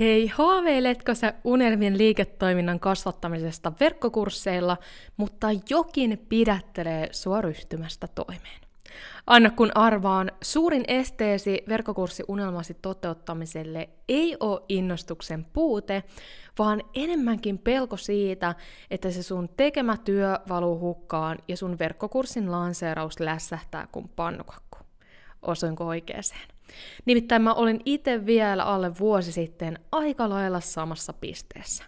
Hei, haaveiletko sä unelmien liiketoiminnan kasvattamisesta verkkokursseilla, mutta jokin pidättelee sua ryhtymästä toimeen? Anna kun arvaan, suurin esteesi verkkokurssiunelmasi toteuttamiselle ei ole innostuksen puute, vaan enemmänkin pelko siitä, että se sun tekemä työ valuu hukkaan ja sun verkkokurssin lanseeraus lässähtää kuin pannukakku. Osuinko oikeeseen? Nimittäin mä olin itse vielä alle vuosi sitten aika lailla samassa pisteessä.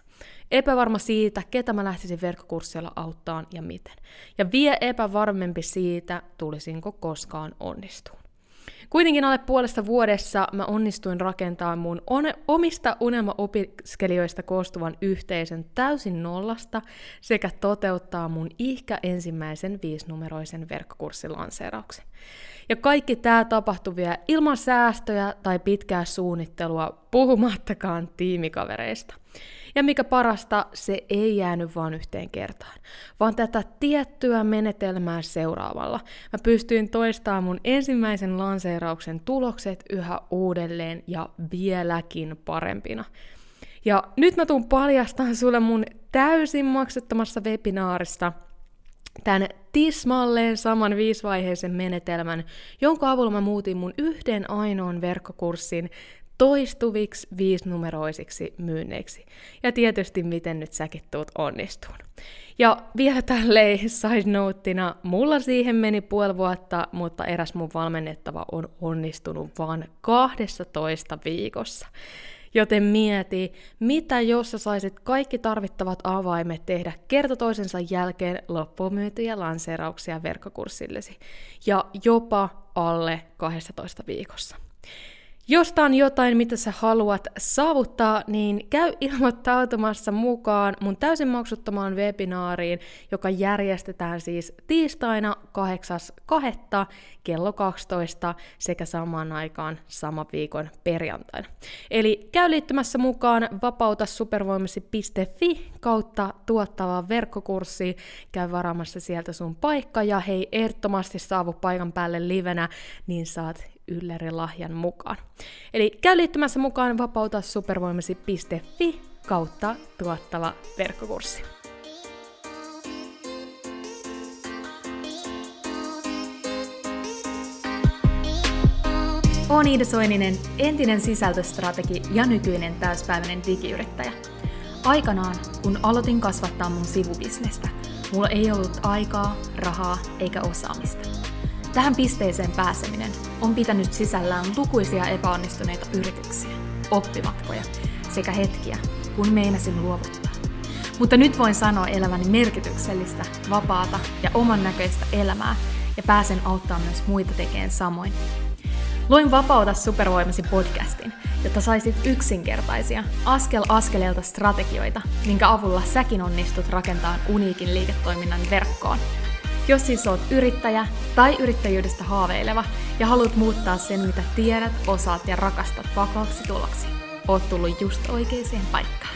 Epävarma siitä, ketä mä lähtisin verkkokurssilla auttaan ja miten. Ja vie epävarmempi siitä, tulisinko koskaan onnistuun. Kuitenkin alle puolesta vuodessa mä onnistuin rakentamaan mun on- omista unelmaopiskelijoista koostuvan yhteisön täysin nollasta sekä toteuttaa mun ihkä ensimmäisen viisinumeroisen verkkokurssilanseerauksen. Ja kaikki tämä tapahtui vielä ilman säästöjä tai pitkää suunnittelua, puhumattakaan tiimikavereista. Ja mikä parasta, se ei jäänyt vain yhteen kertaan, vaan tätä tiettyä menetelmää seuraavalla. Mä pystyin toistamaan mun ensimmäisen lanseerauksen tulokset yhä uudelleen ja vieläkin parempina. Ja nyt mä tuun paljastamaan sulle mun täysin maksuttomassa webinaarista – tämän tismalleen saman viisivaiheisen menetelmän, jonka avulla mä muutin mun yhden ainoan verkkokurssin toistuviksi viisinumeroisiksi myynneiksi. Ja tietysti miten nyt säkin tuut onnistuun. Ja vielä tälleen side noteina, mulla siihen meni puoli vuotta, mutta eräs mun valmennettava on onnistunut vain 12 viikossa. Joten mieti, mitä jos sä saisit kaikki tarvittavat avaimet tehdä kerta toisensa jälkeen loppuun myytyjä lanseerauksia verkkokurssillesi, ja jopa alle 12 viikossa. Jos on jotain, mitä sä haluat saavuttaa, niin käy ilmoittautumassa mukaan mun täysin maksuttomaan webinaariin, joka järjestetään siis tiistaina 8.2. kello 12 sekä samaan aikaan sama viikon perjantaina. Eli käy liittymässä mukaan vapauta supervoimasi.fi kautta tuottavaa verkkokurssi, käy varaamassa sieltä sun paikka ja hei ehdottomasti saavu paikan päälle livenä, niin saat yllärilahjan mukaan. Eli käy liittymässä mukaan vapauta supervoimasi.fi kautta tuottava verkkokurssi. Olen Iida Soininen, entinen sisältöstrategi ja nykyinen täyspäiväinen digiyrittäjä. Aikanaan, kun aloitin kasvattaa mun sivubisnestä, mulla ei ollut aikaa, rahaa eikä osaamista. Tähän pisteeseen pääseminen on pitänyt sisällään lukuisia epäonnistuneita yrityksiä, oppimatkoja sekä hetkiä, kun meinasin luovuttaa. Mutta nyt voin sanoa elämäni merkityksellistä, vapaata ja oman näköistä elämää ja pääsen auttamaan myös muita tekemään samoin. Luin Vapauta supervoimasi podcastin, jotta saisit yksinkertaisia, askel askeleelta strategioita, minkä avulla säkin onnistut rakentamaan uniikin liiketoiminnan verkkoon – jos siis oot yrittäjä tai yrittäjyydestä haaveileva ja haluat muuttaa sen, mitä tiedät, osaat ja rakastat vakaaksi tuloksi, oot tullut just oikeaan paikkaan.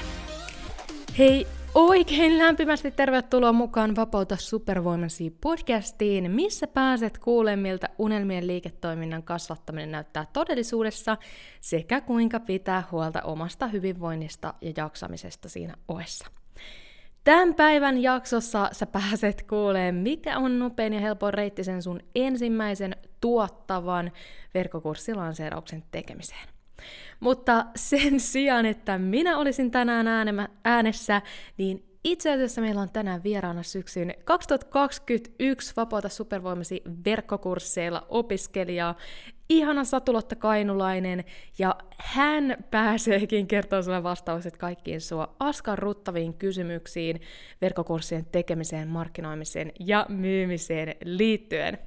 Hei, Oikein lämpimästi tervetuloa mukaan Vapauta supervoimasi podcastiin, missä pääset kuulemaan, miltä unelmien liiketoiminnan kasvattaminen näyttää todellisuudessa sekä kuinka pitää huolta omasta hyvinvoinnista ja jaksamisesta siinä oessa. Tämän päivän jaksossa sä pääset kuulemaan, mikä on nopein ja helpoin reitti sen sun ensimmäisen tuottavan verkkokurssilanseerauksen tekemiseen. Mutta sen sijaan, että minä olisin tänään äänessä, niin itse asiassa meillä on tänään vieraana syksyn 2021 Vapauta supervoimasi verkkokursseilla opiskelija, ihana Satulotta Kainulainen, ja hän pääseekin kertomaan sinulle vastaukset kaikkiin sua askarruttaviin kysymyksiin verkkokurssien tekemiseen, markkinoimiseen ja myymiseen liittyen.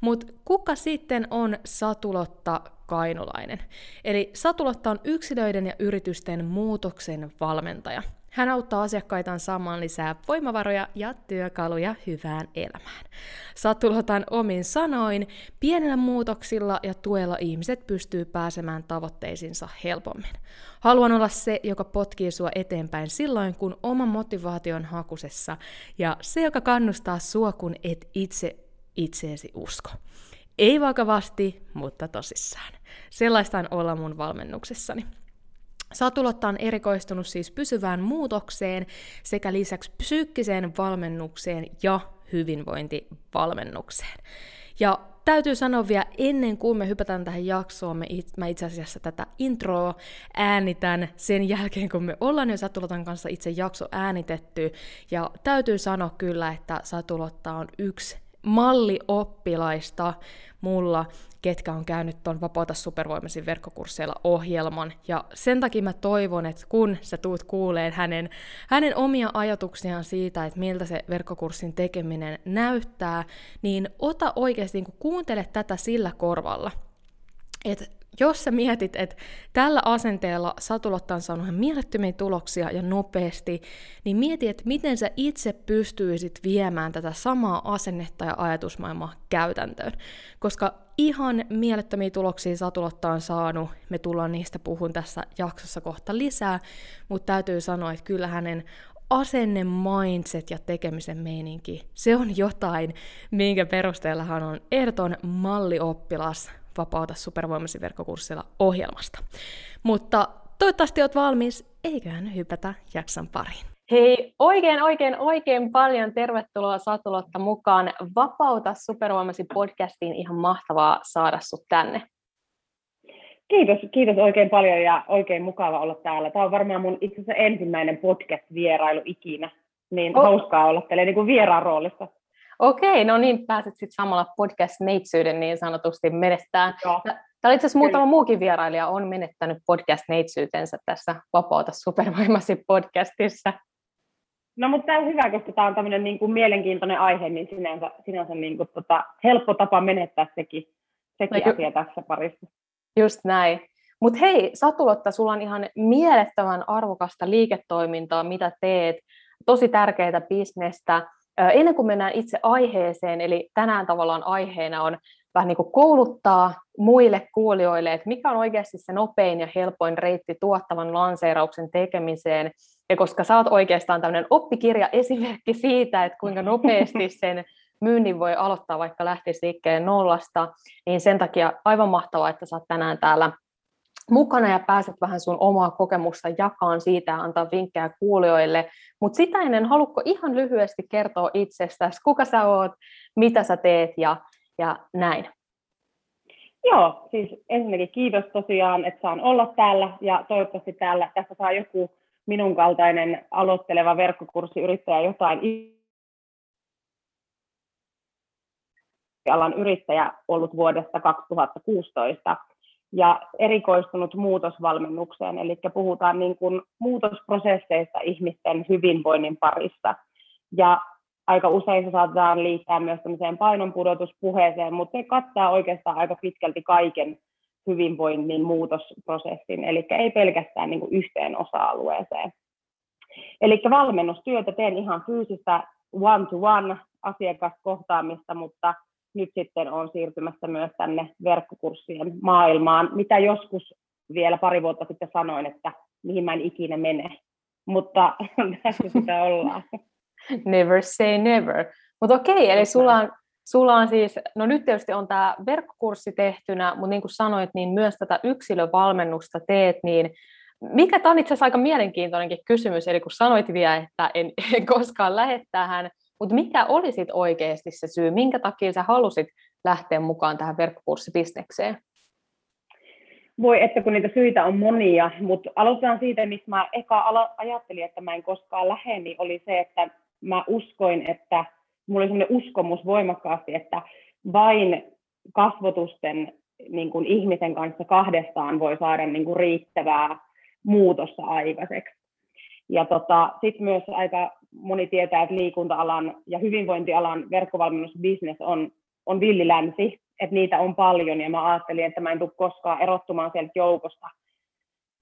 Mutta kuka sitten on Satulotta Kainulainen? Eli Satulotta on yksilöiden ja yritysten muutoksen valmentaja – hän auttaa asiakkaitaan saamaan lisää voimavaroja ja työkaluja hyvään elämään. Satulotan omin sanoin, pienellä muutoksilla ja tuella ihmiset pystyy pääsemään tavoitteisiinsa helpommin. Haluan olla se, joka potkii sua eteenpäin silloin, kun oma motivaatio on hakusessa, ja se, joka kannustaa sua, kun et itse itseesi usko. Ei vakavasti, mutta tosissaan. Sellaista on olla mun valmennuksessani. Satulotta on erikoistunut siis pysyvään muutokseen sekä lisäksi psyykkiseen valmennukseen ja hyvinvointivalmennukseen. Ja täytyy sanoa vielä ennen kuin me hypätään tähän jaksoon, me it, mä itse asiassa tätä introa äänitän sen jälkeen, kun me ollaan jo Satulotan kanssa itse jakso äänitetty. Ja täytyy sanoa kyllä, että Satulotta on yksi mallioppilaista mulla, ketkä on käynyt tuon Vapauta supervoimaisin verkkokursseilla ohjelman. Ja sen takia mä toivon, että kun sä tuut kuuleen hänen, hänen omia ajatuksiaan siitä, että miltä se verkkokurssin tekeminen näyttää, niin ota oikeasti, niin kuuntele tätä sillä korvalla. Että jos sä mietit, että tällä asenteella Satulotta on saanut mielettömiä tuloksia ja nopeasti, niin mieti, että miten sä itse pystyisit viemään tätä samaa asennetta ja ajatusmaailmaa käytäntöön. Koska ihan mielettömiä tuloksia Satulotta on saanut, me tullaan niistä puhun tässä jaksossa kohta lisää, mutta täytyy sanoa, että kyllä hänen asenne, mindset ja tekemisen meininki, se on jotain, minkä perusteella hän on ehdoton mallioppilas Vapauta supervoimasi verkkokurssilla ohjelmasta. Mutta toivottavasti olet valmis, eiköhän hypätä jakson pariin. Hei, oikein, oikein, oikein paljon tervetuloa Satulotta mukaan Vapauta supervoimasi podcastiin. Ihan mahtavaa saada sut tänne. Kiitos, kiitos oikein paljon ja oikein mukava olla täällä. Tämä on varmaan mun itse asiassa ensimmäinen podcast-vierailu ikinä, niin oh. hauskaa olla täällä niin kuin vieraan roolissa. Okei, no niin, pääset sitten samalla podcast-neitsyyden niin sanotusti menettämään. Täällä itse asiassa muutama muukin vierailija on menettänyt podcast-neitsyytensä tässä Vapauta supervoimasi podcastissa. No mutta tämä on hyvä, koska tämä on tämmöinen niin kuin mielenkiintoinen aihe, niin sinänsä, sinänsä niin kuin, tota, helppo tapa menettää sekin, sekin no, asia tässä parissa. Just näin. Mutta hei, Satulotta, sulla on ihan mielettömän arvokasta liiketoimintaa, mitä teet, tosi tärkeää bisnestä. Ennen kuin mennään itse aiheeseen, eli tänään tavallaan aiheena on vähän niin kuin kouluttaa muille kuulijoille, että mikä on oikeasti se nopein ja helpoin reitti tuottavan lanseerauksen tekemiseen. Ja koska sä oot oikeastaan tämmöinen oppikirja esimerkki siitä, että kuinka nopeasti sen myynnin voi aloittaa, vaikka lähtisi liikkeen nollasta, niin sen takia aivan mahtavaa, että sä oot tänään täällä mukana ja pääset vähän sun omaa kokemusta jakaan siitä ja antaa vinkkejä kuulijoille. Mutta sitä ennen, haluatko ihan lyhyesti kertoa itsestäsi, kuka sä oot, mitä sä teet ja, ja näin? Joo, siis ensinnäkin kiitos tosiaan, että saan olla täällä ja toivottavasti täällä tässä saa joku minun kaltainen aloitteleva verkkokurssiyrittäjä jotain alan yrittäjä ollut vuodesta 2016 ja erikoistunut muutosvalmennukseen, eli puhutaan niin kuin muutosprosesseista ihmisten hyvinvoinnin parissa. Ja aika usein se saatetaan liittää myös painonpudotuspuheeseen, mutta se kattaa oikeastaan aika pitkälti kaiken hyvinvoinnin muutosprosessin, eli ei pelkästään niin kuin yhteen osa-alueeseen. Eli valmennustyötä teen ihan fyysistä one-to-one asiakaskohtaamista, mutta nyt sitten on siirtymässä myös tänne verkkokurssien maailmaan, mitä joskus vielä pari vuotta sitten sanoin, että mihin mä en ikinä mene. Mutta tässä sitä ollaan. Never say never. Mutta okei, eli sulla on, sulla on siis, no nyt tietysti on tämä verkkokurssi tehtynä, mutta niin kuin sanoit, niin myös tätä yksilövalmennusta teet, niin mikä tämä on itse asiassa aika mielenkiintoinenkin kysymys, eli kun sanoit vielä, että en, en koskaan lähde tähän, mutta mikä oli sit oikeasti se syy, minkä takia sä halusit lähteä mukaan tähän verkkokurssibisnekseen? Voi, että kun niitä syitä on monia, mutta aloitetaan siitä, missä mä eka ajattelin, että mä en koskaan lähde, niin oli se, että mä uskoin, että mulla oli sellainen uskomus voimakkaasti, että vain kasvotusten niin kuin ihmisen kanssa kahdestaan voi saada niin kuin riittävää muutosta aikaiseksi. Ja tota, sitten myös aika moni tietää, että liikunta-alan ja hyvinvointialan verkkovalmennusbisnes on, on villilänsi, että niitä on paljon ja mä ajattelin, että mä en tule koskaan erottumaan sieltä joukosta.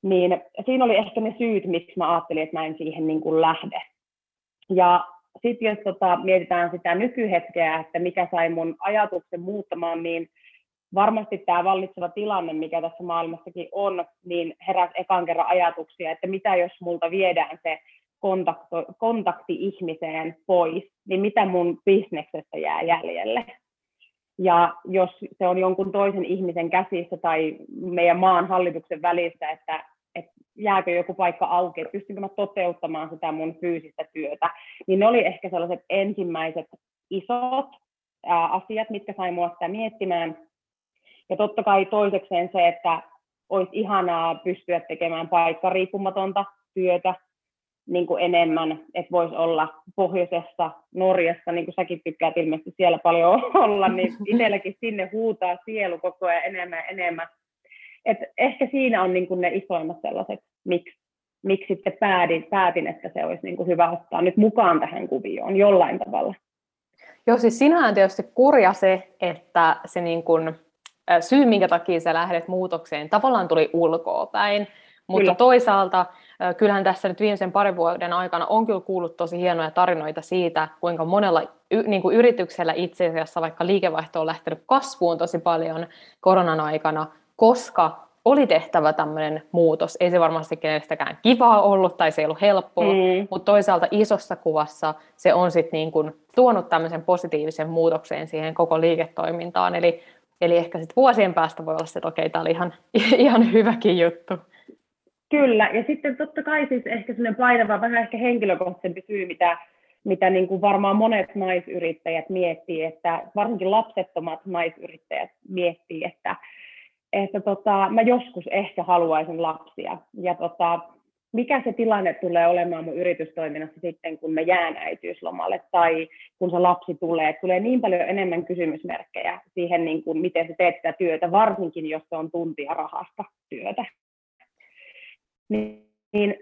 Niin siinä oli ehkä ne syyt, miksi mä ajattelin, että mä en siihen niin kuin lähde. Ja sitten jos tota, mietitään sitä nykyhetkeä, että mikä sai mun ajatuksen muuttamaan, niin varmasti tämä vallitseva tilanne, mikä tässä maailmassakin on, niin heräsi ekan kerran ajatuksia, että mitä jos multa viedään se kontakto, kontakti ihmiseen pois, niin mitä mun bisneksestä jää jäljelle. Ja jos se on jonkun toisen ihmisen käsissä tai meidän maan hallituksen välissä, että, että jääkö joku paikka auki, että pystynkö mä toteuttamaan sitä mun fyysistä työtä. Niin ne oli ehkä sellaiset ensimmäiset isot ää, asiat, mitkä sai mua sitä miettimään. Ja totta kai toisekseen se, että olisi ihanaa pystyä tekemään paikkariippumatonta työtä niin kuin enemmän, että voisi olla pohjoisessa Norjassa, niin kuin säkin tykkäät ilmeisesti siellä paljon olla, niin itselläkin sinne huutaa sielu koko ajan enemmän ja enemmän. Et ehkä siinä on niin kuin ne isoimmat sellaiset, miksi, miksi sitten päätin, päätin, että se olisi niin kuin hyvä ottaa nyt mukaan tähän kuvioon jollain tavalla. Joo, siis sinähän tietysti kurja se, että se niin kuin, syy, minkä takia sä lähdet muutokseen, tavallaan tuli ulkoa päin. Mutta kyllä. toisaalta kyllähän tässä nyt viimeisen parin vuoden aikana on kyllä kuullut tosi hienoja tarinoita siitä, kuinka monella niin kuin yrityksellä itse asiassa vaikka liikevaihto on lähtenyt kasvuun tosi paljon koronan aikana, koska oli tehtävä tämmöinen muutos. Ei se varmasti kenestäkään kivaa ollut tai se ei ollut helppoa, mm. mutta toisaalta isossa kuvassa se on sitten niin kuin tuonut tämmöisen positiivisen muutoksen siihen koko liiketoimintaan. Eli, eli ehkä sitten vuosien päästä voi olla se, että okei, tämä oli ihan, ihan hyväkin juttu. Kyllä, ja sitten totta kai siis ehkä sellainen painava, vähän ehkä henkilökohtaisempi syy, mitä, mitä niin kuin varmaan monet naisyrittäjät miettii, että varsinkin lapsettomat naisyrittäjät miettii, että, että tota, mä joskus ehkä haluaisin lapsia. Ja tota, mikä se tilanne tulee olemaan mun yritystoiminnassa sitten, kun me jään äitiyslomalle tai kun se lapsi tulee. Tulee niin paljon enemmän kysymysmerkkejä siihen, niin kuin, miten sä teet sitä työtä, varsinkin jos se on tuntia rahasta työtä. Niin, niin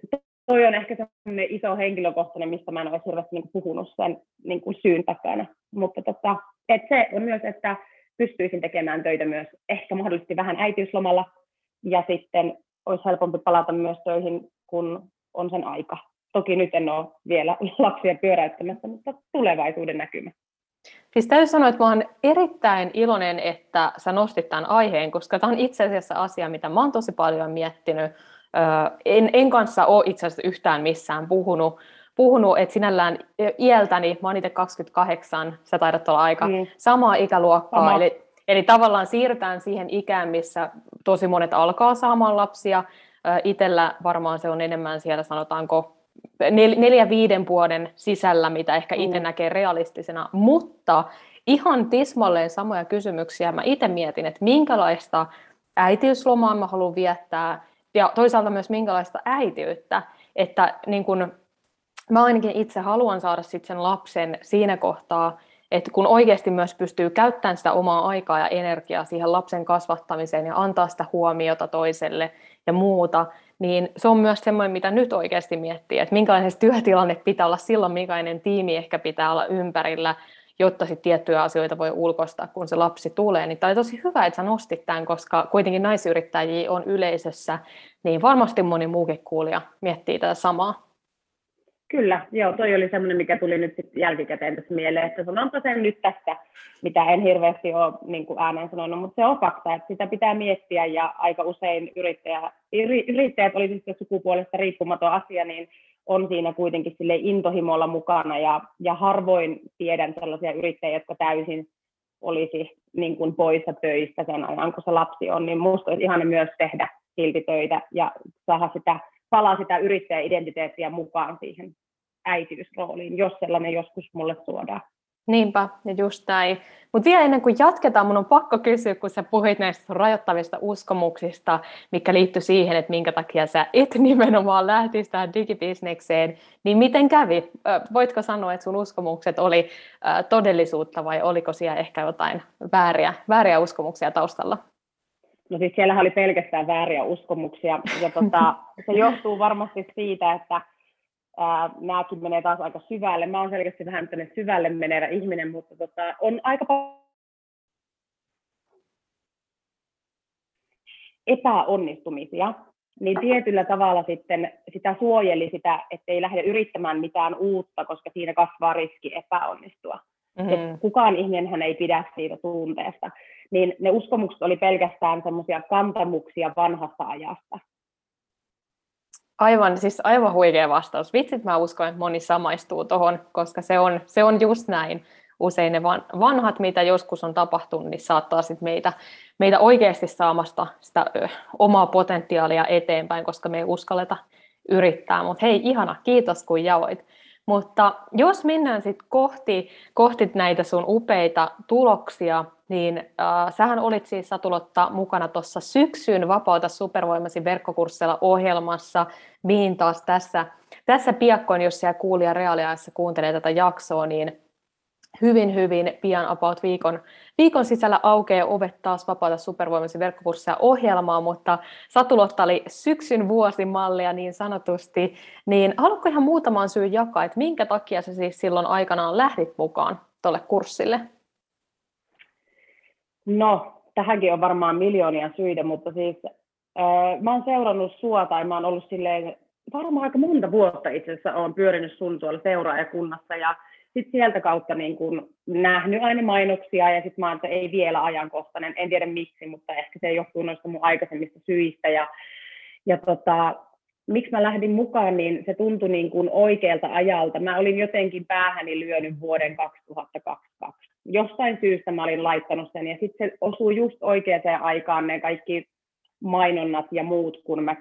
toi on ehkä sellainen iso henkilökohtainen, mistä mä en ole hirveästi niin puhunut sen niin kuin syyn takana. Mutta tota, et se on myös, että pystyisin tekemään töitä myös ehkä mahdollisesti vähän äitiyslomalla ja sitten olisi helpompi palata myös töihin, kun on sen aika. Toki nyt en ole vielä lapsia pyöräyttämässä, mutta tulevaisuuden näkymä. Siis täytyy sanoa, että olen erittäin iloinen, että sä nostit tämän aiheen, koska tämä on itse asiassa asia, mitä oon tosi paljon miettinyt en, en kanssa ole itse asiassa yhtään missään puhunut, puhunut että sinällään iältäni, mä oon itse 28, sä taidat olla aika mm. samaa ikäluokkaa, Sama. eli, eli tavallaan siirrytään siihen ikään, missä tosi monet alkaa saamaan lapsia. Itellä varmaan se on enemmän siellä sanotaanko nel, neljä viiden vuoden sisällä, mitä ehkä itse mm. näkee realistisena, mutta ihan tismalleen samoja kysymyksiä mä itse mietin, että minkälaista äitiyslomaa mä haluan viettää, ja toisaalta myös minkälaista äitiyttä, että niin kun, mä ainakin itse haluan saada sit sen lapsen siinä kohtaa, että kun oikeasti myös pystyy käyttämään sitä omaa aikaa ja energiaa siihen lapsen kasvattamiseen ja antaa sitä huomiota toiselle ja muuta, niin se on myös semmoinen, mitä nyt oikeasti miettii, että minkälainen työtilanne pitää olla. Silloin, minkälainen tiimi ehkä pitää olla ympärillä, jotta sitten tiettyjä asioita voi ulkoistaa, kun se lapsi tulee. Niin tämä oli tosi hyvä, että sä nostit tämän, koska kuitenkin naisyrittäjiä on yleisössä, niin varmasti moni muukin kuulija miettii tätä samaa. Kyllä, joo, toi oli semmoinen, mikä tuli nyt sitten jälkikäteen tässä mieleen, että sanonpa sen nyt tästä, mitä en hirveästi ole niin kuin ääneen sanonut, mutta se on fakta, että sitä pitää miettiä ja aika usein yrittäjä, yrittäjät, oli siis sukupuolesta riippumaton asia, niin on siinä kuitenkin sille intohimolla mukana ja, ja harvoin tiedän sellaisia yrittäjiä, jotka täysin olisi niin kuin poissa töistä sen ajan, kun se lapsi on, niin minusta olisi ihana myös tehdä silti töitä ja saada sitä, palaa sitä yrittäjäidentiteettiä mukaan siihen äitiysrooliin, jos sellainen joskus mulle suodaan. Niinpä, ja just näin. Mutta vielä ennen kuin jatketaan, mun on pakko kysyä, kun sä puhuit näistä rajoittavista uskomuksista, mikä liittyy siihen, että minkä takia sä et nimenomaan lähtisi tähän digibisnekseen, niin miten kävi? Voitko sanoa, että sun uskomukset oli todellisuutta vai oliko siellä ehkä jotain vääriä, vääriä uskomuksia taustalla? No siis siellähän oli pelkästään vääriä uskomuksia, ja tota, se johtuu varmasti siitä, että ää, nämäkin menee taas aika syvälle. Mä oon selkeästi vähän tänne syvälle menevä ihminen, mutta tota, on aika paljon epäonnistumisia, niin tietyllä tavalla sitten sitä suojeli sitä, ettei lähde yrittämään mitään uutta, koska siinä kasvaa riski epäonnistua. Mm-hmm. kukaan ihminen ei pidä siitä tunteesta. Niin ne uskomukset oli pelkästään semmoisia kantamuksia vanhasta ajasta. Aivan, siis aivan huikea vastaus. Vitsit mä uskon, että moni samaistuu tuohon, koska se on, se on just näin. usein ne vanhat, mitä joskus on tapahtunut, niin saattaa sit meitä, meitä oikeasti saamasta sitä omaa potentiaalia eteenpäin, koska me ei uskalleta yrittää. Mutta hei, ihana, kiitos kun jaoit. Mutta jos mennään sitten kohti, kohti näitä sun upeita tuloksia, niin äh, sähän olit siis Satulotta mukana tuossa syksyn Vapauta supervoimasi verkkokurssilla ohjelmassa, mihin taas tässä, tässä piakkoin, jos siellä kuulija reaaliajassa kuuntelee tätä jaksoa, niin hyvin, hyvin pian about viikon, viikon sisällä aukeaa ovet taas vapaata supervoimasi verkkokursseja ohjelmaa, mutta Satulotta oli syksyn vuosimallia niin sanotusti, niin haluatko ihan muutaman syyn jakaa, että minkä takia sä siis silloin aikanaan lähdit mukaan tuolle kurssille? No, tähänkin on varmaan miljoonia syitä, mutta siis äh, mä oon seurannut sua tai mä oon ollut silleen, varmaan aika monta vuotta itse asiassa oon pyörinyt sun tuolla seuraajakunnassa ja sitten sieltä kautta niin kun nähnyt aina mainoksia ja sitten mä että ei vielä ajankohtainen, en tiedä miksi, mutta ehkä se johtuu noista mun aikaisemmista syistä ja, ja tota, miksi mä lähdin mukaan, niin se tuntui niin kuin oikealta ajalta. Mä olin jotenkin päähäni lyönyt vuoden 2022. Jostain syystä mä olin laittanut sen ja sitten se osui just oikeaan aikaan ne kaikki mainonnat ja muut, kun mä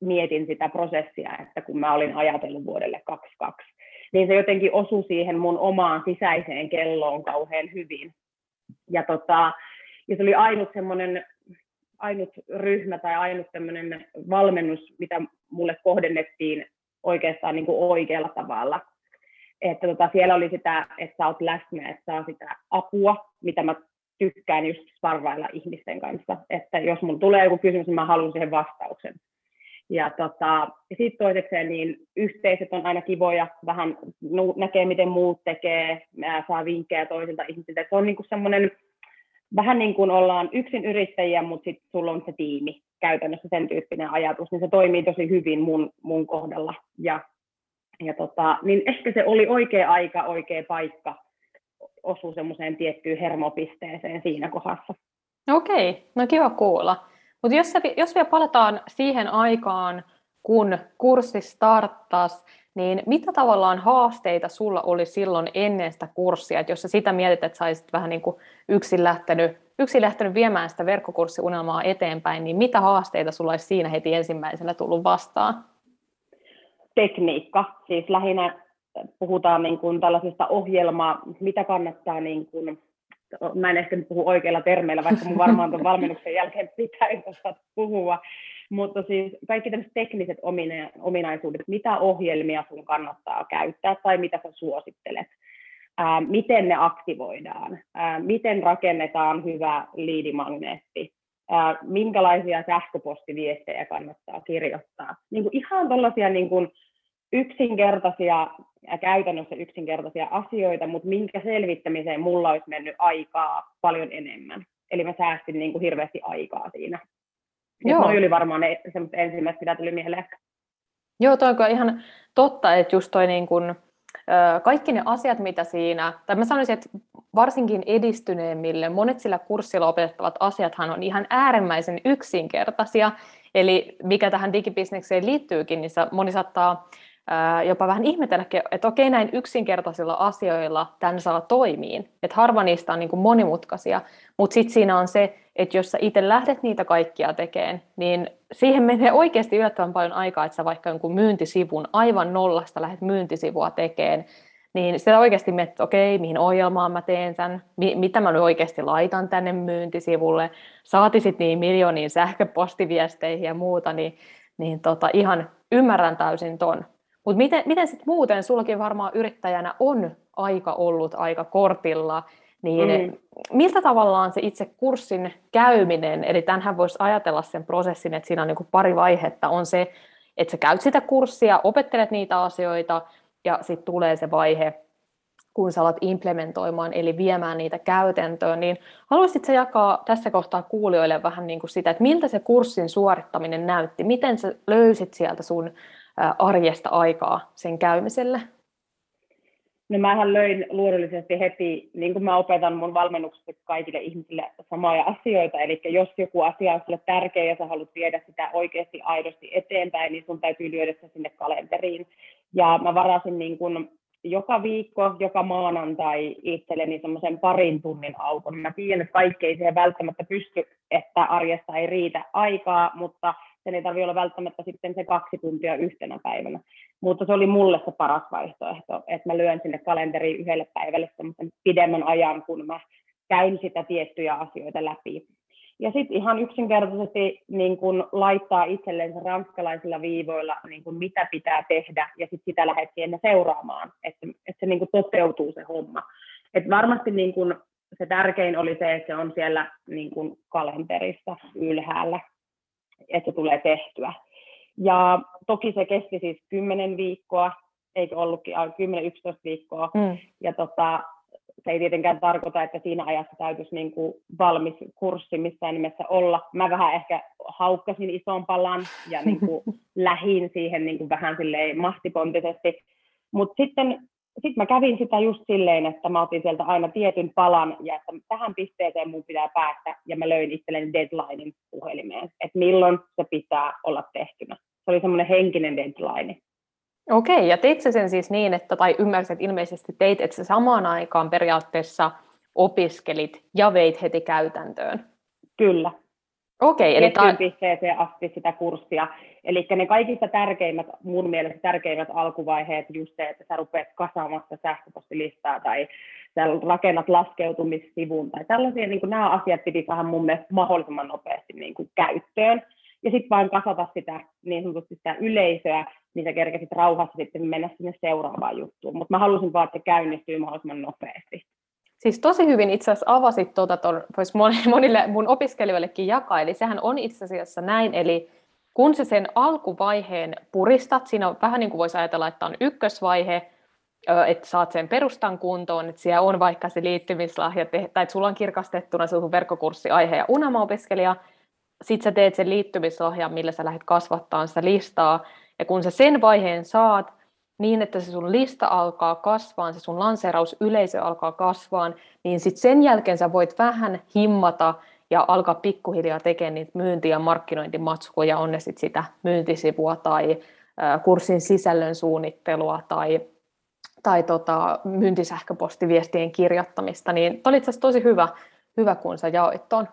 mietin sitä prosessia, että kun mä olin ajatellut vuodelle 22 niin se jotenkin osui siihen mun omaan sisäiseen kelloon kauhean hyvin. Ja, tota, ja se oli ainut semmoinen ainut ryhmä tai ainut valmennus, mitä mulle kohdennettiin oikeastaan niin kuin oikealla tavalla. Että tota, siellä oli sitä, että sä oot läsnä, että saa sitä apua, mitä mä tykkään just sparvailla ihmisten kanssa. Että jos mun tulee joku kysymys, niin mä haluan siihen vastauksen. Ja, tota, sitten toisekseen niin yhteisöt on aina kivoja, vähän näkee miten muut tekee, saa vinkkejä toisilta ihmisiltä. se on niinku semmoinen, vähän niin kuin ollaan yksin yrittäjiä, mutta sitten sulla on se tiimi käytännössä sen tyyppinen ajatus, niin se toimii tosi hyvin mun, mun kohdalla. Ja, ja tota, niin ehkä se oli oikea aika, oikea paikka osuu semmoiseen tiettyyn hermopisteeseen siinä kohdassa. Okei, no kiva kuulla. Mutta jos, jos vielä palataan siihen aikaan, kun kurssi starttasi, niin mitä tavallaan haasteita sulla oli silloin ennen sitä kurssia? Et jos sä sitä mietit, että saisit vähän niin kuin yksin lähtenyt, yksin lähtenyt viemään sitä verkkokurssiunelmaa eteenpäin, niin mitä haasteita sulla olisi siinä heti ensimmäisenä tullut vastaan? Tekniikka, siis lähinnä puhutaan niin kuin tällaisesta ohjelmaa, mitä kannattaa niin kuin mä en ehkä puhu oikeilla termeillä, vaikka mun varmaan tuon valmennuksen jälkeen pitäisi osata puhua, mutta siis kaikki tämmöiset tekniset omina- ominaisuudet, mitä ohjelmia sun kannattaa käyttää tai mitä sä suosittelet, ää, miten ne aktivoidaan, ää, miten rakennetaan hyvä liidimagneetti, ää, minkälaisia sähköpostiviestejä kannattaa kirjoittaa. Niin kuin ihan tuollaisia niin kuin yksinkertaisia ja käytännössä yksinkertaisia asioita, mutta minkä selvittämiseen mulla olisi mennyt aikaa paljon enemmän. Eli mä säästin niin kuin hirveästi aikaa siinä. Joo. Noi oli varmaan ne ensimmäiset, mitä tuli mieleen. Joo, toi on ihan totta, että just toi niin kuin, kaikki ne asiat, mitä siinä, tai mä sanoisin, että varsinkin edistyneemmille, monet sillä kurssilla opetettavat asiathan on ihan äärimmäisen yksinkertaisia, eli mikä tähän digibisnekseen liittyykin, niin moni saattaa jopa vähän ihmetelläkin, että okei näin yksinkertaisilla asioilla tämän saa toimiin. Että harva niistä on niin kuin monimutkaisia, mutta sitten siinä on se, että jos sä itse lähdet niitä kaikkia tekemään, niin siihen menee oikeasti yllättävän paljon aikaa, että sä vaikka jonkun myyntisivun aivan nollasta lähdet myyntisivua tekemään, niin sitä oikeasti mietit, että okei, mihin ohjelmaan mä teen mi- mitä mä nyt oikeasti laitan tänne myyntisivulle, saati sitten niin miljooniin sähköpostiviesteihin ja muuta, niin, niin tota, ihan ymmärrän täysin ton. Mutta miten, miten sitten muuten, sullakin varmaan yrittäjänä on aika ollut aika kortilla, niin mm. miltä tavallaan se itse kurssin käyminen, eli tämähän voisi ajatella sen prosessin, että siinä on niin pari vaihetta, on se, että sä käyt sitä kurssia, opettelet niitä asioita, ja sitten tulee se vaihe, kun sä alat implementoimaan, eli viemään niitä käytäntöön, niin haluaisitko jakaa tässä kohtaa kuulijoille vähän niin kuin sitä, että miltä se kurssin suorittaminen näytti, miten sä löysit sieltä sun arjesta aikaa sen käymiselle? No mähän löin luonnollisesti heti, niin kuin mä opetan mun valmennuksessa kaikille ihmisille samoja asioita, eli jos joku asia on sulle tärkeä ja sä haluat viedä sitä oikeasti aidosti eteenpäin, niin sun täytyy lyödä se sinne kalenteriin. Ja mä varasin niin kuin joka viikko, joka maanantai itselleni semmoisen parin tunnin aukon. Mä tiedän, että kaikki ei siihen välttämättä pysty, että arjesta ei riitä aikaa, mutta sen ei tarvitse olla välttämättä sitten se kaksi tuntia yhtenä päivänä. Mutta se oli mulle se paras vaihtoehto, että mä lyön sinne kalenteriin yhdelle päivälle semmoisen pidemmän ajan, kun mä käyn sitä tiettyjä asioita läpi. Ja sitten ihan yksinkertaisesti niin kun laittaa itsellensä ranskalaisilla viivoilla, niin kun mitä pitää tehdä, ja sitten sitä lähdet siinä seuraamaan, että, että se niin kun toteutuu se homma. Et varmasti niin kun se tärkein oli se, että se on siellä niin kun kalenterissa ylhäällä, että se tulee tehtyä. Ja toki se kesti siis 10 viikkoa, eikö ollutkin 10-11 viikkoa. Mm. Ja tota, se ei tietenkään tarkoita, että siinä ajassa täytyisi niin kuin valmis kurssi missään nimessä olla. Mä vähän ehkä haukkasin ison palan ja niin kuin lähin siihen niin kuin vähän silleen mahtipontisesti. Mutta sitten sit mä kävin sitä just silleen, että mä otin sieltä aina tietyn palan ja että tähän pisteeseen mun pitää päästä ja mä löin itselleni deadlinein puhelimeen, että milloin se pitää olla tehtynä. Se oli semmoinen henkinen deadline. Okei, ja teit sen siis niin, että, tai ymmärsit, että ilmeisesti teit, että sä samaan aikaan periaatteessa opiskelit ja veit heti käytäntöön. Kyllä. Okei, eli ta- pisteeseen asti sitä kurssia. Eli ne kaikista tärkeimmät, mun mielestä tärkeimmät alkuvaiheet, just se, että sä rupeat kasaamassa sähköpostilistaa tai sä rakennat laskeutumissivun tai tällaisia, niin kuin nämä asiat piti saada mun mielestä mahdollisimman nopeasti niin kuin käyttöön ja sitten vain kasata sitä niin sanotusti sitä yleisöä, niin sä kerkesit rauhassa sitten mennä sinne seuraavaan juttuun. Mutta mä halusin vaan, että se käynnistyy mahdollisimman nopeasti. Siis tosi hyvin itse asiassa avasit tuota, ton, vois monille mun opiskelijoillekin jakaa, eli sehän on itse asiassa näin, eli kun se sen alkuvaiheen puristat, siinä on vähän niin kuin voisi ajatella, että on ykkösvaihe, että saat sen perustan kuntoon, että siellä on vaikka se liittymislahja, tai että sulla on kirkastettuna sun verkkokurssiaihe ja unelma-opiskelija, sitten sä teet sen liittymisohjaan, millä sä lähdet kasvattaa sitä listaa, ja kun sä sen vaiheen saat, niin että se sun lista alkaa kasvaa, se sun lanseerausyleisö alkaa kasvaa, niin sitten sen jälkeen sä voit vähän himmata ja alkaa pikkuhiljaa tekemään niitä myynti- ja markkinointimatskuja, on ne sit sitä myyntisivua tai kurssin sisällön suunnittelua tai, tai tota, myyntisähköpostiviestien kirjoittamista, niin oli itse tosi hyvä, hyvä, kun sä jaoit ton.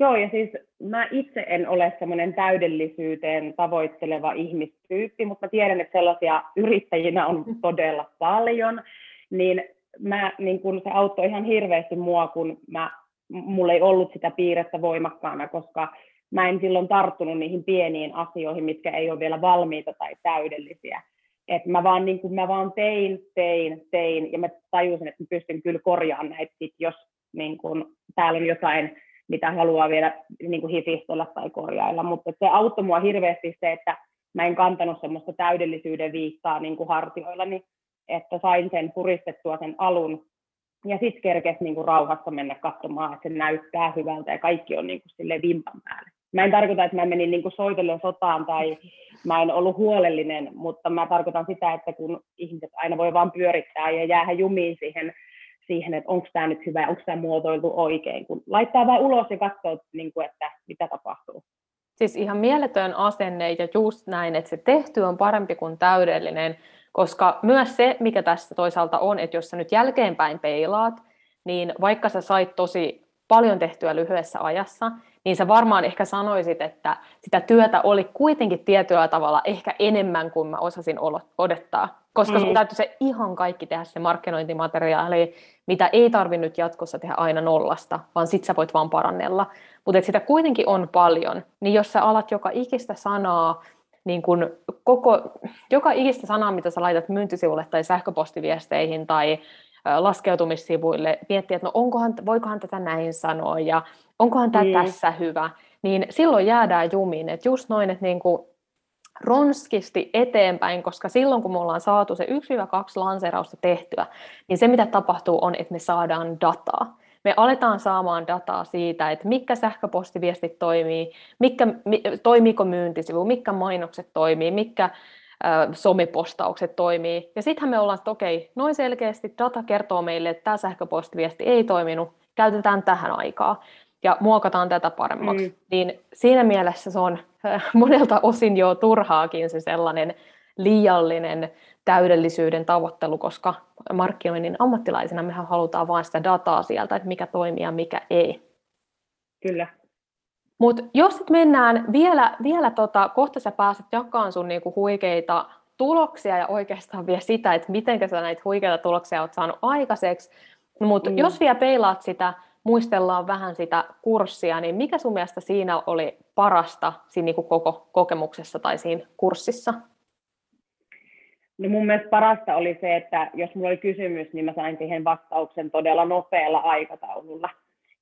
Joo, ja siis mä itse en ole semmoinen täydellisyyteen tavoitteleva ihmistyyppi, mutta mä tiedän, että sellaisia yrittäjinä on todella paljon, niin, mä, niin kun se auttoi ihan hirveästi mua, kun mä, mulla ei ollut sitä piirrettä voimakkaana, koska mä en silloin tarttunut niihin pieniin asioihin, mitkä ei ole vielä valmiita tai täydellisiä. Et mä, vaan, niin kun mä vaan tein, tein, tein, ja mä tajusin, että mä pystyn kyllä korjaamaan näitä, sit, jos niin kun, täällä on jotain mitä haluaa vielä niin kuin hifistellä tai korjailla. Mutta se auttoi mua hirveästi se, että mä en kantanut semmoista täydellisyyden viittaa niin kuin hartioillani, että sain sen puristettua sen alun ja sitten kerkesi niin kuin rauhassa mennä katsomaan, että se näyttää hyvältä ja kaikki on niin kuin sille vimpan päälle. Mä en tarkoita, että mä menin niin soitellen sotaan tai mä en ollut huolellinen, mutta mä tarkoitan sitä, että kun ihmiset aina voi vaan pyörittää ja jäädä jumiin siihen siihen, että onko tämä nyt hyvä onko tämä muotoiltu oikein, kun laittaa vain ulos ja katsoo, niin kuin, että mitä tapahtuu. Siis ihan mieletön asenne ja just näin, että se tehty on parempi kuin täydellinen, koska myös se, mikä tässä toisaalta on, että jos sä nyt jälkeenpäin peilaat, niin vaikka sä sait tosi paljon tehtyä lyhyessä ajassa, niin sä varmaan ehkä sanoisit, että sitä työtä oli kuitenkin tietyllä tavalla ehkä enemmän kuin mä osasin odottaa. Koska mm. sun täytyy se ihan kaikki tehdä se markkinointimateriaali, mitä ei tarvinnut jatkossa tehdä aina nollasta, vaan sit sä voit vaan parannella. Mutta sitä kuitenkin on paljon, niin jos sä alat joka ikistä sanaa, niin kun koko, joka ikistä sanaa, mitä sä laitat myyntisivulle tai sähköpostiviesteihin tai laskeutumissivuille, miettiä, että no onkohan, voikohan tätä näin sanoa ja onkohan tämä mm. tässä hyvä, niin silloin jäädään jumiin. Että just noin, että niin kuin ronskisti eteenpäin, koska silloin kun me ollaan saatu se 1-2 lanseerausta tehtyä, niin se mitä tapahtuu on, että me saadaan dataa. Me aletaan saamaan dataa siitä, että mitkä sähköpostiviestit toimii, mitkä, toimiiko myyntisivu, mitkä mainokset toimii, mitkä somepostaukset toimii. Ja sittenhän me ollaan, että okei, noin selkeästi data kertoo meille, että tämä sähköpostiviesti ei toiminut, käytetään tähän aikaa ja muokataan tätä paremmaksi. Mm. Niin siinä mielessä se on monelta osin jo turhaakin se sellainen liiallinen täydellisyyden tavoittelu, koska markkinoinnin ammattilaisena mehän halutaan vain sitä dataa sieltä, että mikä toimii ja mikä ei. Kyllä. Mutta jos sit mennään vielä, vielä tota, kohta sä pääset jakamaan sun niinku huikeita tuloksia ja oikeastaan vielä sitä, että miten sä näitä huikeita tuloksia oot saanut aikaiseksi. Mutta mm. jos vielä peilaat sitä, muistellaan vähän sitä kurssia, niin mikä sun mielestä siinä oli parasta siinä niinku koko kokemuksessa tai siinä kurssissa? No mun mielestä parasta oli se, että jos mulla oli kysymys, niin mä sain siihen vastauksen todella nopealla aikataululla.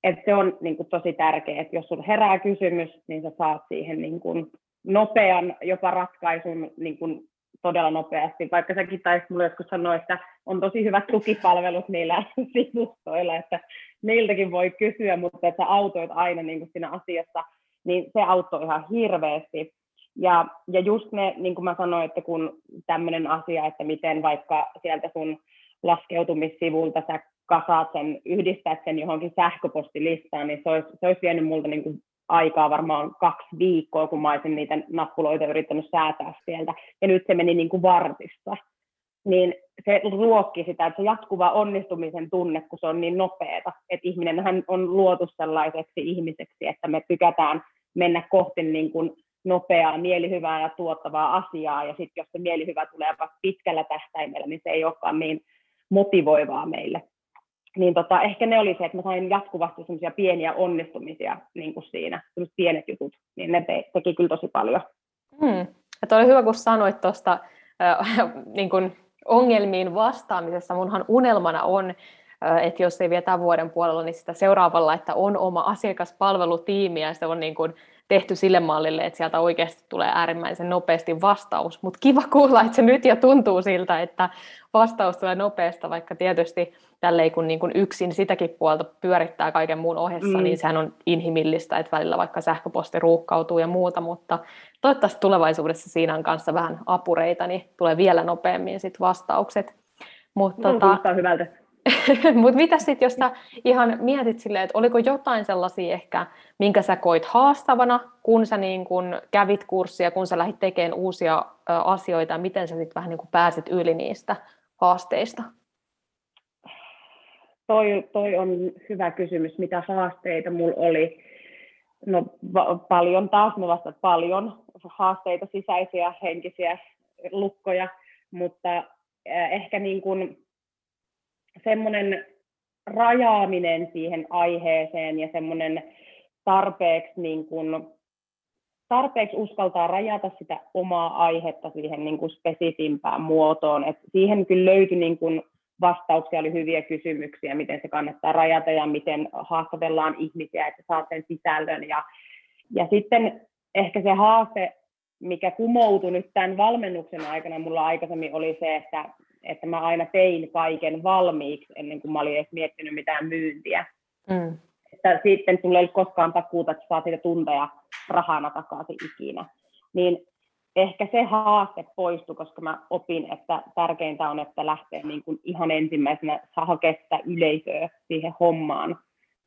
Et se on niin kuin, tosi tärkeää, että jos sulla herää kysymys, niin sä saat siihen niin kuin, nopean jopa ratkaisun niin kuin, todella nopeasti. Vaikka säkin taisit mulle joskus sanoa, että on tosi hyvät tukipalvelut niillä sivustoilla, että niiltäkin voi kysyä, mutta että sä autoit aina niin kuin siinä asiassa, niin se auttoi ihan hirveästi. Ja, ja just ne, niin kuin mä sanoin, että kun tämmöinen asia, että miten vaikka sieltä sun laskeutumissivulta sä kasaat sen, yhdistät sen johonkin sähköpostilistaan, niin se olisi, se olisi vienyt multa niin kuin aikaa varmaan kaksi viikkoa, kun mä olisin niitä nappuloita yrittänyt säätää sieltä. Ja nyt se meni niin kuin vartissa. Niin se ruokki sitä, että se jatkuva onnistumisen tunne, kun se on niin nopeata. Että ihminenhän on luotu sellaiseksi ihmiseksi, että me tykätään mennä kohti niin kuin nopeaa, mielihyvää ja tuottavaa asiaa. Ja sitten jos se mielihyvä tulee vaikka pitkällä tähtäimellä, niin se ei olekaan niin motivoivaa meille niin tota, ehkä ne oli se, että mä sain jatkuvasti semmoisia pieniä onnistumisia niin kuin siinä, pienet jutut, niin ne te, teki kyllä tosi paljon. Hmm. Että oli hyvä, kun sanoit tuosta äh, niin ongelmiin vastaamisessa. Munhan unelmana on, äh, että jos ei vielä tämän vuoden puolella, niin sitä seuraavalla, että on oma asiakaspalvelutiimi ja se on niin kuin tehty sille mallille, että sieltä oikeasti tulee äärimmäisen nopeasti vastaus. Mutta kiva kuulla, että se nyt jo tuntuu siltä, että vastaus tulee nopeasti, vaikka tietysti tälleen kun niin kuin yksin sitäkin puolta pyörittää kaiken muun ohessa, mm. niin sehän on inhimillistä, että välillä vaikka sähköposti ruuhkautuu ja muuta, mutta toivottavasti tulevaisuudessa siinä on kanssa vähän apureita, niin tulee vielä nopeammin sit vastaukset. Mutta no, tota, hyvältä. Mutta mitä sitten, jos sä ihan mietit silleen, että oliko jotain sellaisia ehkä, minkä sä koit haastavana, kun sä niin kun kävit kurssia, kun sä lähdit tekemään uusia asioita, miten sä sitten vähän niin pääsit yli niistä haasteista? Toi, toi on hyvä kysymys, mitä haasteita mulla oli. No va- paljon taas, mä vastaan paljon haasteita, sisäisiä, henkisiä lukkoja, mutta ehkä niin kuin semmoinen rajaaminen siihen aiheeseen ja semmoinen tarpeeksi, niin kuin, tarpeeksi uskaltaa rajata sitä omaa aihetta siihen niin kuin spesifimpään muotoon. Et siihen kyllä löytyi niin kuin vastauksia, oli hyviä kysymyksiä, miten se kannattaa rajata ja miten haastatellaan ihmisiä, että saat sen sisällön. Ja, ja sitten ehkä se haaste, mikä kumoutui nyt tämän valmennuksen aikana, mulla aikaisemmin oli se, että että mä aina tein kaiken valmiiksi ennen kuin mä olin edes miettinyt mitään myyntiä. Mm. Että sitten sulla ei koskaan takuuta, että saa siitä tunteja rahana takaisin ikinä. Niin ehkä se haaste poistui, koska mä opin, että tärkeintä on, että lähtee niin kuin ihan ensimmäisenä hakea yleisöä siihen hommaan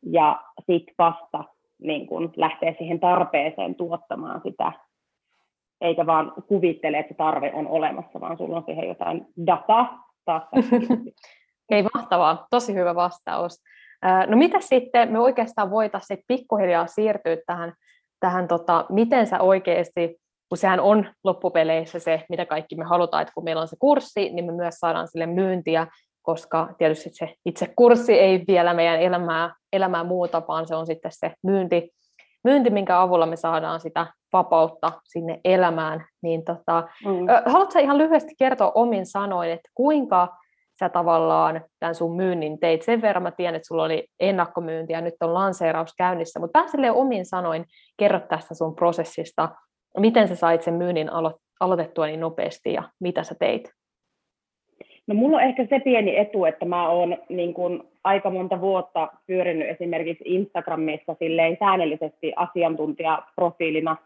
ja sitten vasta niin kuin lähtee siihen tarpeeseen tuottamaan sitä eikä vaan kuvittele, että tarve on olemassa, vaan sulla on siihen jotain dataa taas. Ei mahtavaa, tosi hyvä vastaus. No mitä sitten, me oikeastaan voitaisiin pikkuhiljaa siirtyä tähän, tähän tota, miten sä oikeasti, kun sehän on loppupeleissä se, mitä kaikki me halutaan, että kun meillä on se kurssi, niin me myös saadaan sille myyntiä, koska tietysti se itse kurssi ei vielä meidän elämää, elämää muuta, vaan se on sitten se myynti, myynti, minkä avulla me saadaan sitä vapautta sinne elämään, niin tota, mm. haluatko ihan lyhyesti kertoa omin sanoin, että kuinka sä tavallaan tämän sun myynnin teit? Sen verran mä tiedän, että sulla oli ennakkomyynti ja nyt on lanseeraus käynnissä, mutta vähän omin sanoin kerro tästä sun prosessista, miten sä sait sen myynnin alo- aloitettua niin nopeasti ja mitä sä teit? No mulla on ehkä se pieni etu, että mä oon niin kun aika monta vuotta pyörinyt esimerkiksi Instagramissa silleen säännöllisesti asiantuntijaprofiilina,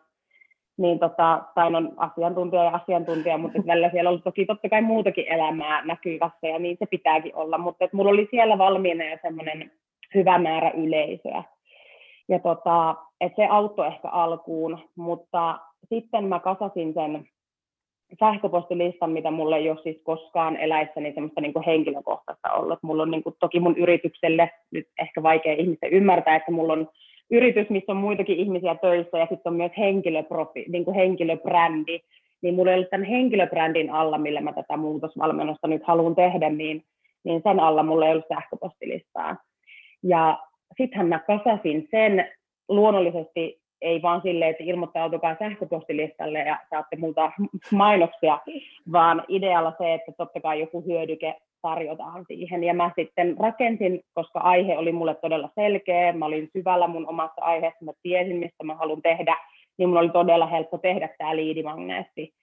niin tota, tai on asiantuntija ja asiantuntija, mutta välillä siellä on toki totta kai muutakin elämää näkyvässä ja niin se pitääkin olla, mutta et mulla oli siellä valmiina jo semmoinen hyvä määrä yleisöä. Ja tota, et se auttoi ehkä alkuun, mutta sitten mä kasasin sen sähköpostilistan, mitä mulle ei ole siis koskaan eläissäni semmoista niin kuin henkilökohtaista ollut. Mulla on niin kuin, toki mun yritykselle nyt ehkä vaikea ihmisten ymmärtää, että mulla on yritys, missä on muitakin ihmisiä töissä ja sitten on myös henkilöprofi, niin kuin henkilöbrändi, niin mulla ei ollut tämän henkilöbrändin alla, millä mä tätä muutosvalmennusta nyt haluan tehdä, niin, niin sen alla mulla ei ollut sähköpostilistaa. Ja sittenhän mä kasasin sen luonnollisesti ei vaan silleen, että ilmoittautukaa sähköpostilistalle ja saatte multa mainoksia, vaan idealla se, että totta kai joku hyödyke tarjotaan siihen. Ja mä sitten rakensin, koska aihe oli mulle todella selkeä, mä olin syvällä mun omassa aiheessa, mä tiesin, mistä mä haluan tehdä, niin mulla oli todella helppo tehdä tämä liidimagneetti.